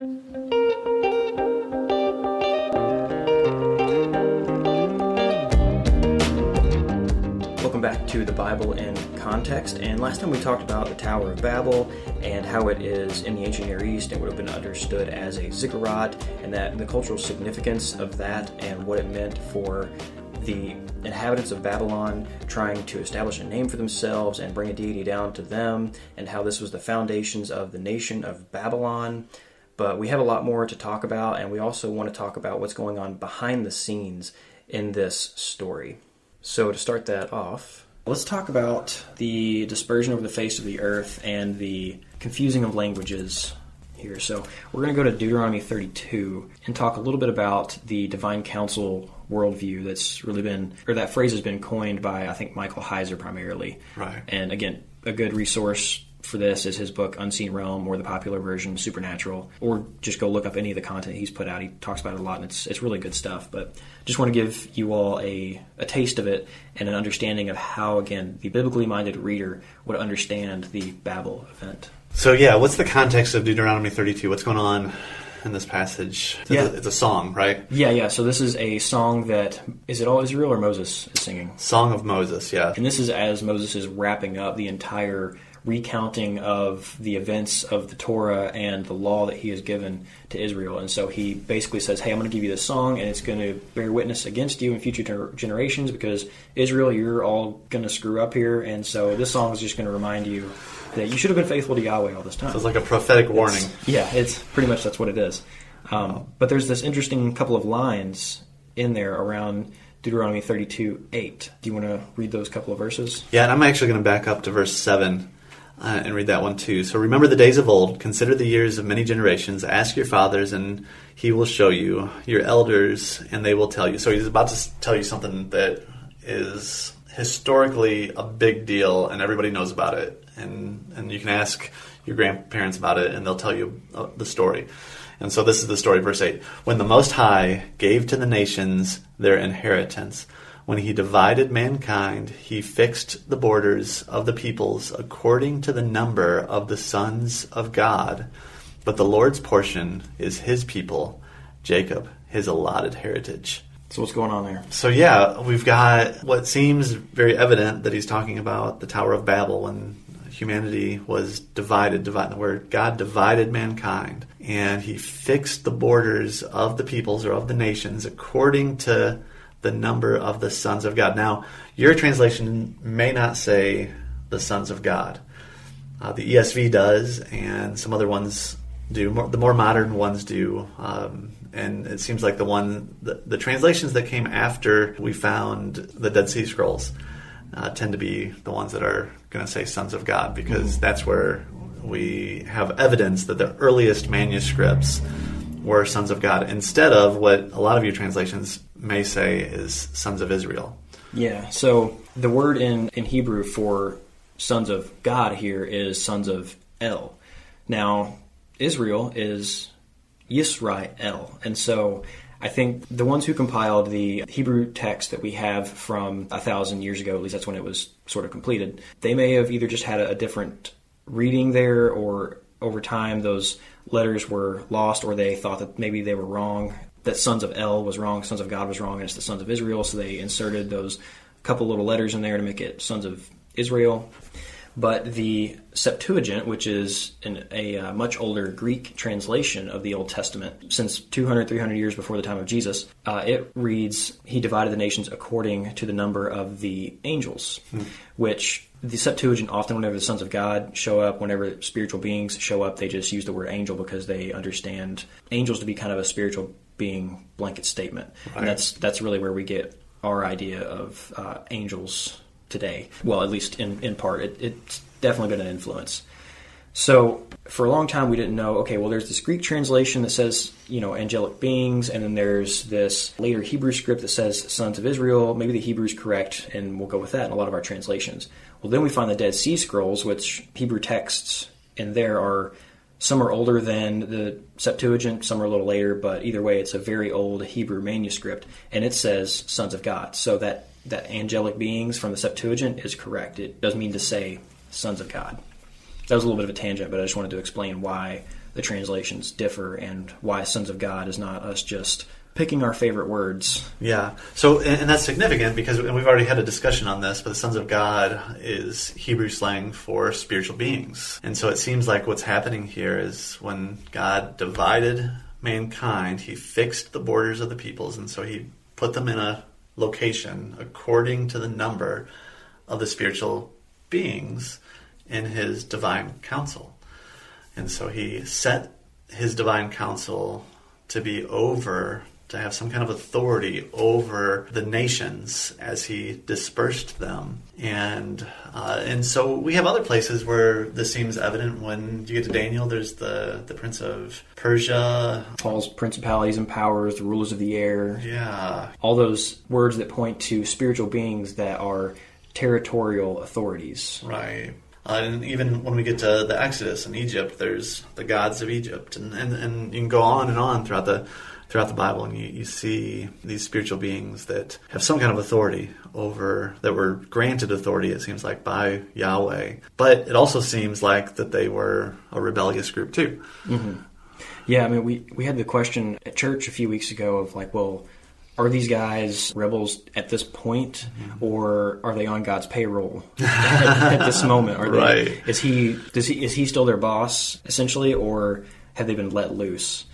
Welcome back to the Bible in Context. And last time we talked about the Tower of Babel and how it is in the ancient Near East. It would have been understood as a ziggurat, and that the cultural significance of that and what it meant for the inhabitants of Babylon trying to establish a name for themselves and bring a deity down to them, and how this was the foundations of the nation of Babylon. But we have a lot more to talk about, and we also want to talk about what's going on behind the scenes in this story. So, to start that off, let's talk about the dispersion over the face of the earth and the confusing of languages here. So, we're going to go to Deuteronomy 32 and talk a little bit about the divine council worldview that's really been, or that phrase has been coined by, I think, Michael Heiser primarily. Right. And again, a good resource for this is his book Unseen Realm or the popular version Supernatural, or just go look up any of the content he's put out. He talks about it a lot, and it's it's really good stuff. But just want to give you all a, a taste of it and an understanding of how, again, the biblically minded reader would understand the Babel event. So yeah, what's the context of Deuteronomy 32? What's going on in this passage? It's, Yeah. a, it's a song, right? Yeah, yeah. So this is a song that is it all Israel or Moses is singing? Song of Moses, yeah. And this is as Moses is wrapping up the entire recounting of the events of the Torah and the law that he has given to Israel. And so he basically says, Hey, I'm going to give you this song, and it's going to bear witness against you in future ger- generations because Israel, you're all going to screw up here. And so this song is just going to remind you that you should have been faithful to Yahweh all this time. So it's like a prophetic warning. Yeah, it's pretty much that's what it is. Um, but there's this interesting couple of lines in there around Deuteronomy 32 8. Do you want to read those couple of verses? Yeah, and I'm actually going to back up to verse 7 uh, and read that one too. So remember the days of old, consider the years of many generations, ask your fathers, and he will show you, your elders, and they will tell you. So he's about to tell you something that is historically a big deal, and everybody knows about it. And, and you can ask your grandparents about it, and they'll tell you uh, the story. And so this is the story, verse 8. When the Most High gave to the nations their inheritance, when he divided mankind, he fixed the borders of the peoples according to the number of the sons of God. But the Lord's portion is his people, Jacob, his allotted heritage. So, what's going on there? So yeah, we've got what seems very evident that he's talking about the Tower of Babel when humanity was divided, divided the word God divided mankind and he fixed the borders of the peoples or of the nations according to the number of the sons of God. Now, your translation may not say the sons of God. Uh, the ESV does, and some other ones do. More, the more modern ones do, um, and it seems like the one, the, the translations that came after we found the Dead Sea Scrolls uh, tend to be the ones that are going to say sons of God because that's where we have evidence that the earliest manuscripts were sons of God instead of what a lot of your translations may say is sons of Israel. Yeah, so the word in, in Hebrew for sons of God here is sons of El. Now, Israel is Yisrael. And so I think the ones who compiled the Hebrew text that we have from a thousand years ago, at least that's when it was sort of completed, they may have either just had a, a different reading there or over time those letters were lost or they thought that maybe they were wrong that sons of El was wrong, sons of God was wrong, and it's the sons of Israel. So they inserted those couple little letters in there to make it sons of Israel. But the Septuagint, which is an, a uh, much older Greek translation of the Old Testament, since 200, 300 years before the time of Jesus, uh, it reads, He divided the nations according to the number of the angels, which the Septuagint often, whenever the sons of God show up, whenever spiritual beings show up, they just use the word angel because they understand angels to be kind of a spiritual being blanket statement. Right. And that's that's really where we get our idea of uh, angels today. Well, at least in, in part, it, it's definitely been an influence. So for a long time, we didn't know. Okay, well, there's this Greek translation that says you know angelic beings, and then there's this later Hebrew script that says sons of Israel. Maybe the Hebrew is correct, and we'll go with that in a lot of our translations. Well, then we find the Dead Sea Scrolls, which Hebrew texts in there are some are older than the Septuagint, some are a little later, but either way, it's a very old Hebrew manuscript, and it says sons of God. So that that angelic beings from the Septuagint is correct. It does mean to say sons of God. That was a little bit of a tangent, but I just wanted to explain why the translations differ and why sons of God is not us just picking our favorite words. Yeah. So, and, and that's significant because we've already had a discussion on this, but the sons of God is Hebrew slang for spiritual beings. And so it seems like what's happening here is when God divided mankind, he fixed the borders of the peoples, and so he put them in a location according to the number of the spiritual beings in his divine council. And so he set his divine council to be over to have some kind of authority over the nations as he dispersed them. And uh, and so we have other places where this seems evident. When you get to Daniel, there's the the prince of Persia, Paul's principalities and powers, the rulers of the air. Yeah, all those words that point to spiritual beings that are territorial authorities. Right. Uh, and even when we get to the Exodus in Egypt, there's the gods of Egypt, and, and, and you can go on and on throughout the throughout the Bible, and you, you see these spiritual beings that have some kind of authority over, that were granted authority, it seems like, by Yahweh. But it also seems like that they were a rebellious group too. Mm-hmm. Yeah, I mean, we, we had the question at church a few weeks ago of like, well, are these guys rebels at this point, mm-hmm. or are they on God's payroll at, at, this moment? Are they? Right. Is he? Does he? Is he still their boss essentially, or have they been let loose?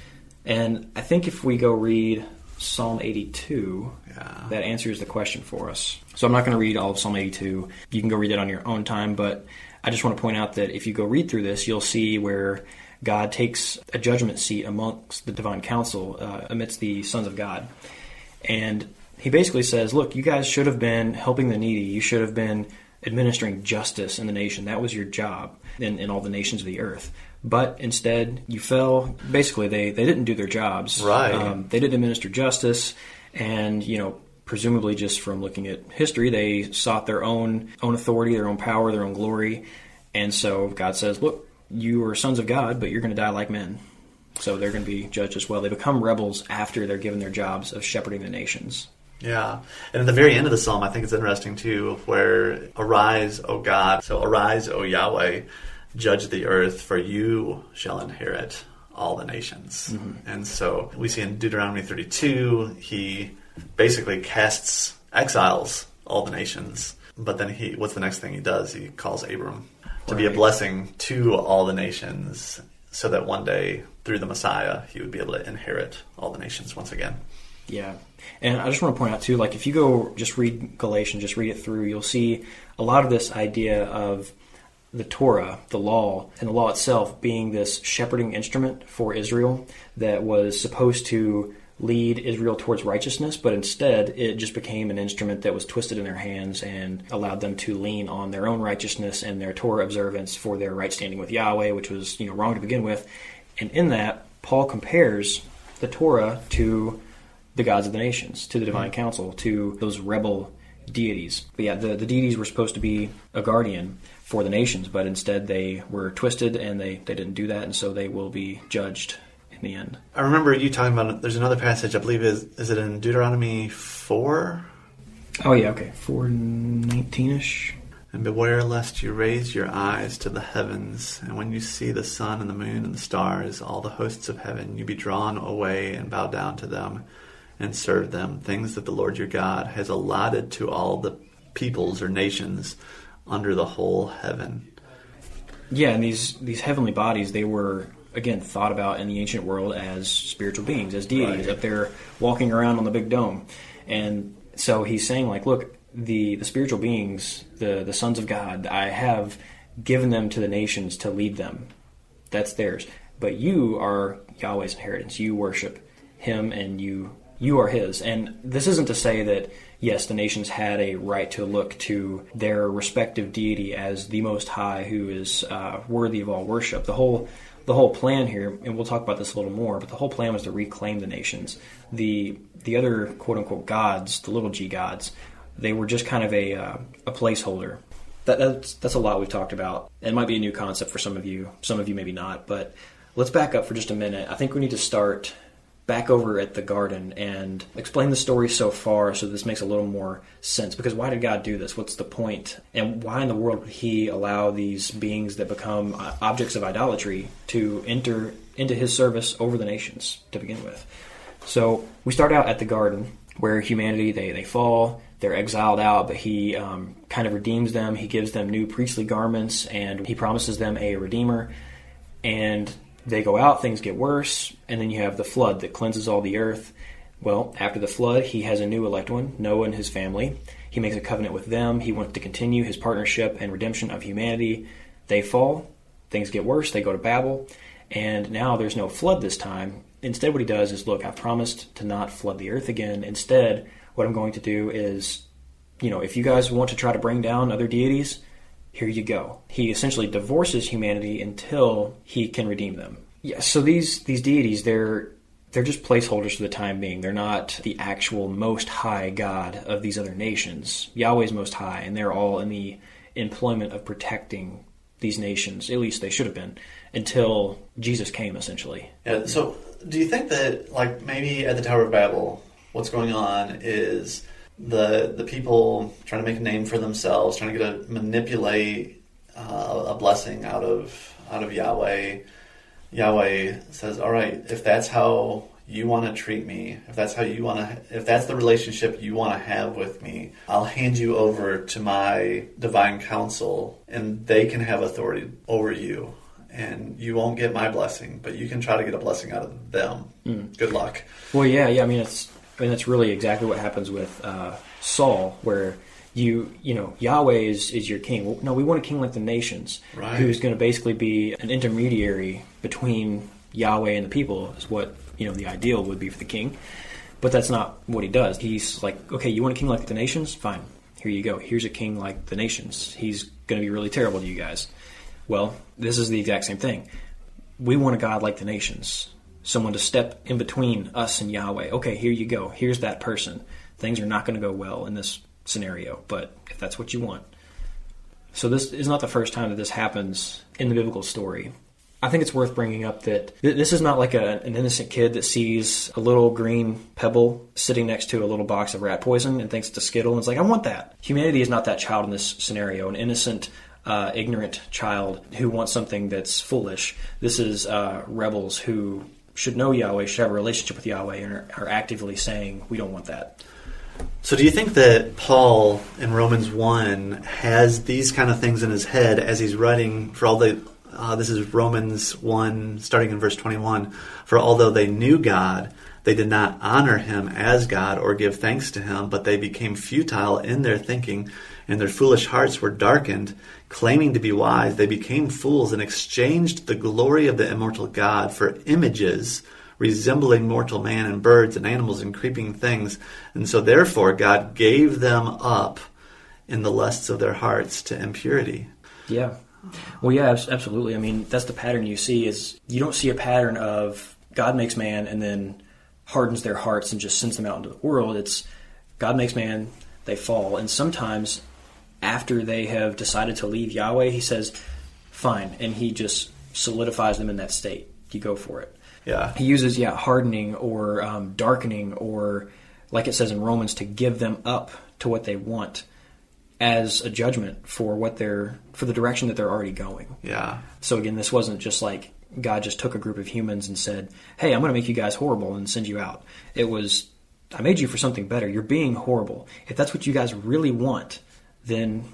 And I think if we go read Psalm 82, yeah. that answers the question for us. So I'm not going to read all of Psalm 82. You can go read it on your own time, but I just want to point out that if you go read through this, you'll see where God takes a judgment seat amongst the divine council, uh, amidst the sons of God. And he basically says, Look, you guys should have been helping the needy. You should have been administering justice in the nation. That was your job in, in all the nations of the earth but instead you fell. Basically, they, they didn't do their jobs. Right. Um, they didn't administer justice, and you know, presumably just from looking at history, they sought their own own authority, their own power, their own glory, and so God says, "Look, you are sons of God, but you're going to die like men." So they're going to be judged as well. They become rebels after they're given their jobs of shepherding the nations. Yeah. And at the very end of the psalm, I think it's interesting too, where arise, O God. So arise, O Yahweh judge the earth, for you shall inherit all the nations. Mm-hmm. And so we see in Deuteronomy 32, he basically casts exiles all the nations. But then he, what's the next thing he does? He calls Abram to right. be a blessing to all the nations, so that one day through the Messiah he would be able to inherit all the nations once again. Yeah. And I just want to point out too, like if you go just read Galatians, just read it through, you'll see a lot of this idea of the Torah, the law, and the law itself being this shepherding instrument for Israel that was supposed to lead Israel towards righteousness, but instead it just became an instrument that was twisted in their hands and allowed them to lean on their own righteousness and their Torah observance for their right standing with Yahweh, which was you know wrong to begin with. And in that, Paul compares the Torah to the gods of the nations, to the divine hmm. council, to those rebel deities. But yeah, the, the deities were supposed to be a guardian for the nations, but instead they were twisted and they, they didn't do that, and so they will be judged in the end. I remember you talking about there's another passage I believe is is it in Deuteronomy four? Oh yeah, okay, four nineteen ish. And beware lest you raise your eyes to the heavens, and when you see the sun and the moon and the stars, all the hosts of heaven, you be drawn away and bow down to them and serve them, things that the Lord your God has allotted to all the peoples or nations under the whole heaven. Yeah, and these these heavenly bodies they were again thought about in the ancient world as spiritual beings, as deities right. up there walking around on the big dome. And so he's saying like, look, the the spiritual beings, the the sons of God, I have given them to the nations to lead them. That's theirs. But you are Yahweh's inheritance. You worship him and you you are his. And this isn't to say that yes, the nations had a right to look to their respective deity as the Most High, who is uh, worthy of all worship. The whole the whole plan here, and we'll talk about this a little more, but the whole plan was to reclaim the nations. The the other quote unquote gods, the little g gods, they were just kind of a uh, a placeholder. That, that's that's a lot we've talked about. It might be a new concept for some of you, some of you maybe not. But let's back up for just a minute. I think we need to start back over at the garden and explain the story so far so this makes a little more sense because why did God do this? What's the point? And why in the world would he allow these beings that become uh, objects of idolatry to enter into his service over the nations to begin with? So we start out at the garden where humanity they, they fall they're exiled out but he um, kind of redeems them he gives them new priestly garments and he promises them a redeemer and they go out, things get worse, and then you have the flood that cleanses all the earth. Well, after the flood, he has a new elect one, Noah and his family. He makes a covenant with them. He wants to continue his partnership and redemption of humanity. They fall, things get worse, they go to Babel, and now there's no flood this time. Instead, what he does is look, I've promised to not flood the earth again. Instead, what I'm going to do is, you know, if you guys want to try to bring down other deities, here you go. He essentially divorces humanity until he can redeem them. Yeah, so these these deities they're they're just placeholders for the time being. They're not the actual most high God of these other nations. Yahweh's most high, and they're all in the employment of protecting these nations. At least they should have been until Jesus came, essentially. Yeah. So, do you think that, like, maybe at the Tower of Babel, what's going on is the the people trying to make a name for themselves, trying to get a manipulate uh, a blessing out of out of Yahweh. Yahweh says, "All right, if that's how you want to treat me, if that's how you want to, if that's the relationship you want to have with me, I'll hand you over to my divine council, and they can have authority over you." And you won't get my blessing, but you can try to get a blessing out of them. Mm. Good luck. Well, yeah, yeah. I mean, it's I mean, that's really exactly what happens with uh, Saul, where you you know Yahweh is is your king. Well, no, we want a king like the nations, right. who's going to basically be an intermediary between Yahweh and the people. Is what you know the ideal would be for the king, but that's not what he does. He's like, okay, you want a king like the nations? Fine, here you go. Here's a king like the nations. He's going to be really terrible to you guys. Well, this is the exact same thing. We want a God like the nations someone to step in between us and Yahweh. Okay, here you go. Here's that person. Things are not going to go well in this scenario, but if that's what you want. So this is not the first time that this happens in the biblical story. I think it's worth bringing up that this is not like a, an innocent kid that sees a little green pebble sitting next to a little box of rat poison and thinks it's a Skittle and is like, I want that. Humanity is not that child in this scenario, an innocent, uh, ignorant child who wants something that's foolish. This is uh, rebels who should know Yahweh, should have a relationship with Yahweh, and are, are actively saying, we don't want that. So, do you think that Paul in Romans 1 has these kind of things in his head as he's writing for all the. Uh, this is Romans 1, starting in verse 21. For although they knew God, they did not honor him as God or give thanks to him, but they became futile in their thinking, and their foolish hearts were darkened. Claiming to be wise, they became fools and exchanged the glory of the immortal God for images resembling mortal man and birds and animals and creeping things. And so, therefore, God gave them up in the lusts of their hearts to impurity. Yeah. Well, yeah, absolutely. I mean, that's the pattern you see is you don't see a pattern of God makes man and then hardens their hearts and just sends them out into the world. It's God makes man, they fall, and sometimes after they have decided to leave Yahweh, he says, fine. And he just solidifies them in that state. You go for it. Yeah. He uses, yeah, hardening or um, darkening or, like it says in Romans, to give them up to what they want as a judgment for what they're, for the direction that they're already going. Yeah. So again, this wasn't just like God just took a group of humans and said, hey, I'm going to make you guys horrible and send you out. It was, I made you for something better. You're being horrible. If that's what you guys really want, then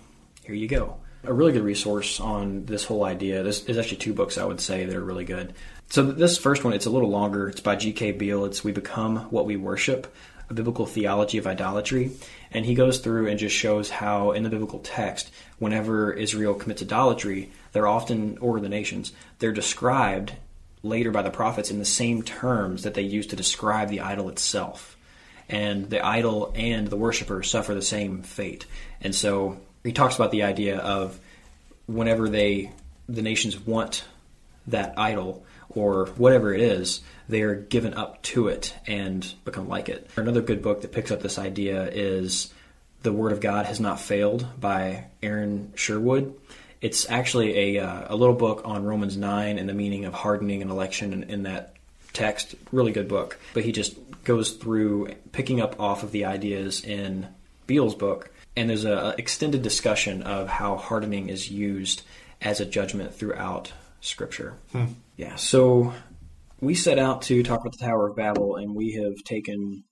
here you go. A really good resource on this whole idea. There's, there's actually two books I would say that are really good. So this first one, it's a little longer. It's by G.K. Beale. It's "We Become What We Worship: A Biblical Theology of Idolatry," and he goes through and just shows how in the biblical text, whenever Israel commits idolatry, they're often or the nations, they're described later by the prophets in the same terms that they use to describe the idol itself and the idol and the worshiper suffer the same fate. And so he talks about the idea of whenever they the nations want that idol or whatever it is, they are given up to it and become like it. Another good book that picks up this idea is The Word of God Has Not Failed by Aaron Sherwood. It's actually a, uh, a little book on Romans 9 and the meaning of hardening and election in, in that text, really good book. But he just goes through picking up off of the ideas in Beale's book, and there's a extended discussion of how hardening is used as a judgment throughout Scripture. Hmm. Yeah, so we set out to talk about the Tower of Babel, and we have taken,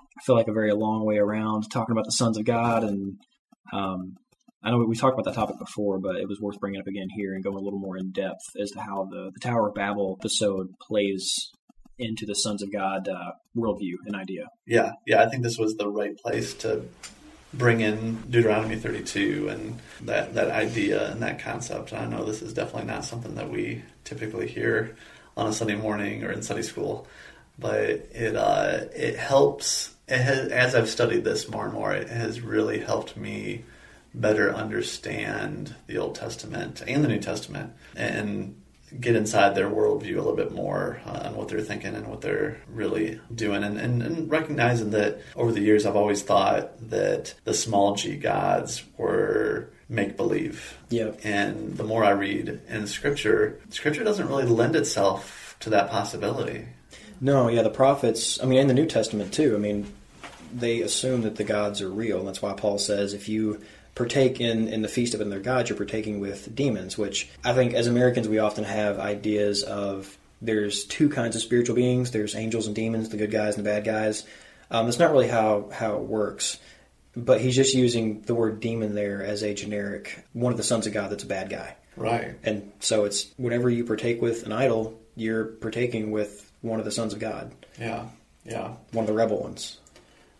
I feel like, a very long way around talking about the sons of God. And um, I know we talked about that topic before, but it was worth bringing up again here and going a little more in depth as to how the, the Tower of Babel episode plays into the sons of God uh, worldview and idea. Yeah, yeah, I think this was the right place to bring in Deuteronomy 32 and that, that idea and that concept. I know this is definitely not something that we typically hear on a Sunday morning or in Sunday school, but it uh, it helps. It has, as I've studied this more and more, it has really helped me better understand the Old Testament and the New Testament and get inside their worldview a little bit more uh, on what they're thinking and what they're really doing and, and, and, recognizing that over the years I've always thought that the small g gods were make believe. Yeah. And the more I read in scripture, scripture doesn't really lend itself to that possibility. No, yeah, the prophets, I mean, in the New Testament too, I mean, they assume that the gods are real. That's why Paul says if you partake in, in the feast of another god, you're partaking with demons, which I think as Americans we often have ideas of there's two kinds of spiritual beings there's angels and demons, the good guys and the bad guys. Um, that's not really how, how it works. But he's just using the word demon there as a generic, one of the sons of God that's a bad guy. Right. And so it's whenever you partake with an idol, you're partaking with one of the sons of God. Yeah. Yeah. One of the rebel ones.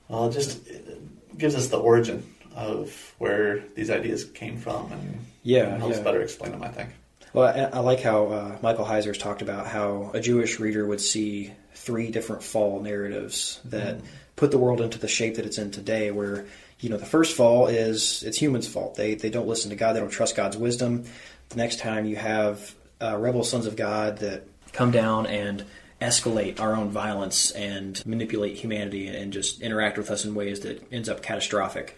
Well, it just it gives us the origin of where these ideas came from and yeah, helps yeah. better explain them, I think. Well, I, I like how uh, Michael Heiser's talked about how a Jewish reader would see three different fall narratives that mm. put the world into the shape that it's in today, where you know the first fall is it's humans' fault. They they don't listen to God. They don't trust God's wisdom. The next time you have uh, rebel sons of God that come down and escalate our own violence and manipulate humanity and just interact with us in ways that ends up catastrophic.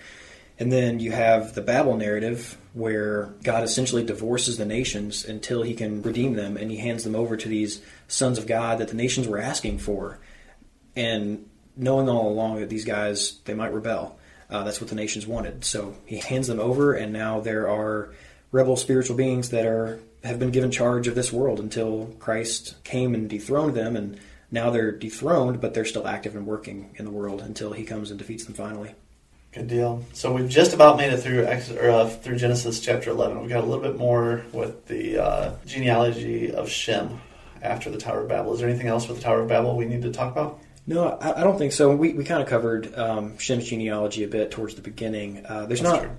And then you have the Babel narrative where God essentially divorces the nations until he can redeem them and he hands them over to these sons of God that the nations were asking for. And knowing all along that these guys, they might rebel. Uh, that's what the nations wanted. So he hands them over, and now there are rebel spiritual beings that are have been given charge of this world until Christ came and dethroned them, and now they're dethroned, but they're still active and working in the world until he comes and defeats them finally. Good deal. So we've just about made it through or, uh, through Genesis chapter eleven. We've got a little bit more with the uh, genealogy of Shem after the Tower of Babel. Is there anything else with the Tower of Babel we need to talk about? No, I, I don't think so. We, we kind of covered um, Shem's genealogy a bit towards the beginning. Uh, there's That's not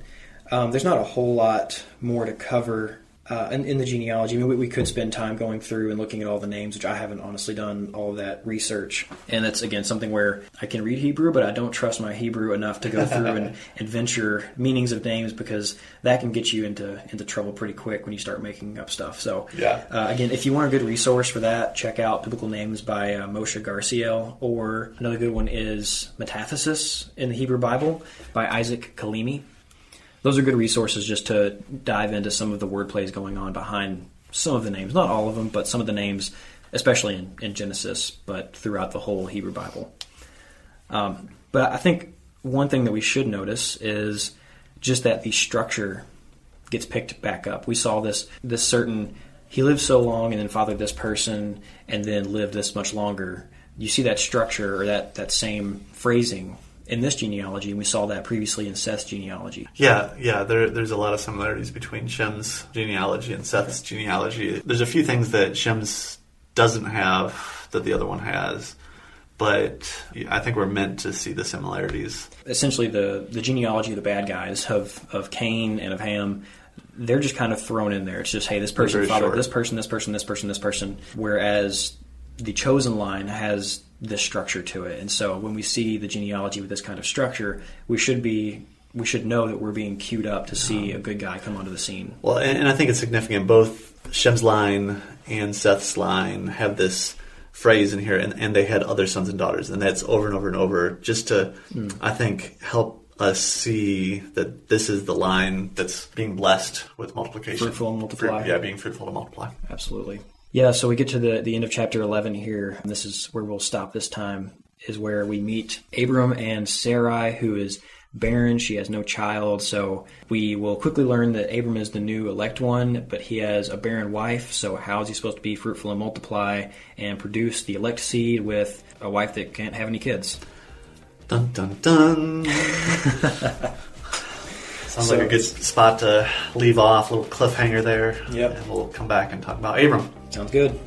um, there's not a whole lot more to cover uh, in, in, the genealogy. I mean, we, we, could spend time going through and looking at all the names, which I haven't honestly done all of that research. And that's again something where I can read Hebrew, but I don't trust my Hebrew enough to go through and, and venture meanings of names because that can get you into into trouble pretty quick when you start making up stuff. So yeah. Uh, again, if you want a good resource for that, check out Biblical Names by uh, Moshe Garsiel, or another good one is Metathesis in the Hebrew Bible by Isaac Kalimi those are good resources just to dive into some of the word plays going on behind some of the names, not all of them, but some of the names, especially in, in Genesis, but throughout the whole Hebrew Bible. Um, but I think one thing that we should notice is just that the structure gets picked back up. We saw this this certain he lived so long and then fathered this person and then lived this much longer. You see that structure or that, that same phrasing in this genealogy, and we saw that previously in Seth's genealogy. Yeah, yeah, there, there's a lot of similarities between Shem's genealogy and Seth's genealogy. There's a few things that Shem's doesn't have that the other one has, but I think we're meant to see the similarities. Essentially, the, the genealogy of the bad guys of, of Cain and of Ham they're just kind of thrown in there. It's just, hey, this person fathered this person, this person, this person, this person. Whereas the chosen line has this structure to it. And so when we see the genealogy with this kind of structure, we should be we should know that we're being queued up to see a good guy come onto the scene. Well, and, and I think it's significant. Both Shem's line and Seth's line have this phrase in here, and, and they had other sons and daughters, and that's over and over and over, just to, mm. I think, help us see that this is the line that's being blessed with multiplication. Fruitful and multiply. Fruit, yeah, being fruitful to multiply. Absolutely. Yeah, so we get to the, the end of chapter 11 here. And this is where we'll stop this time, is where we meet Abram and Sarai, who is barren. She has no child. So we will quickly learn that Abram is the new elect one, but he has a barren wife. So how is he supposed to be fruitful and multiply and produce the elect seed with a wife that can't have any kids? Dun dun dun. Sounds So- like a good spot to leave off, a little cliffhanger there. Yep. And we'll come back and talk about Abram. Sounds good.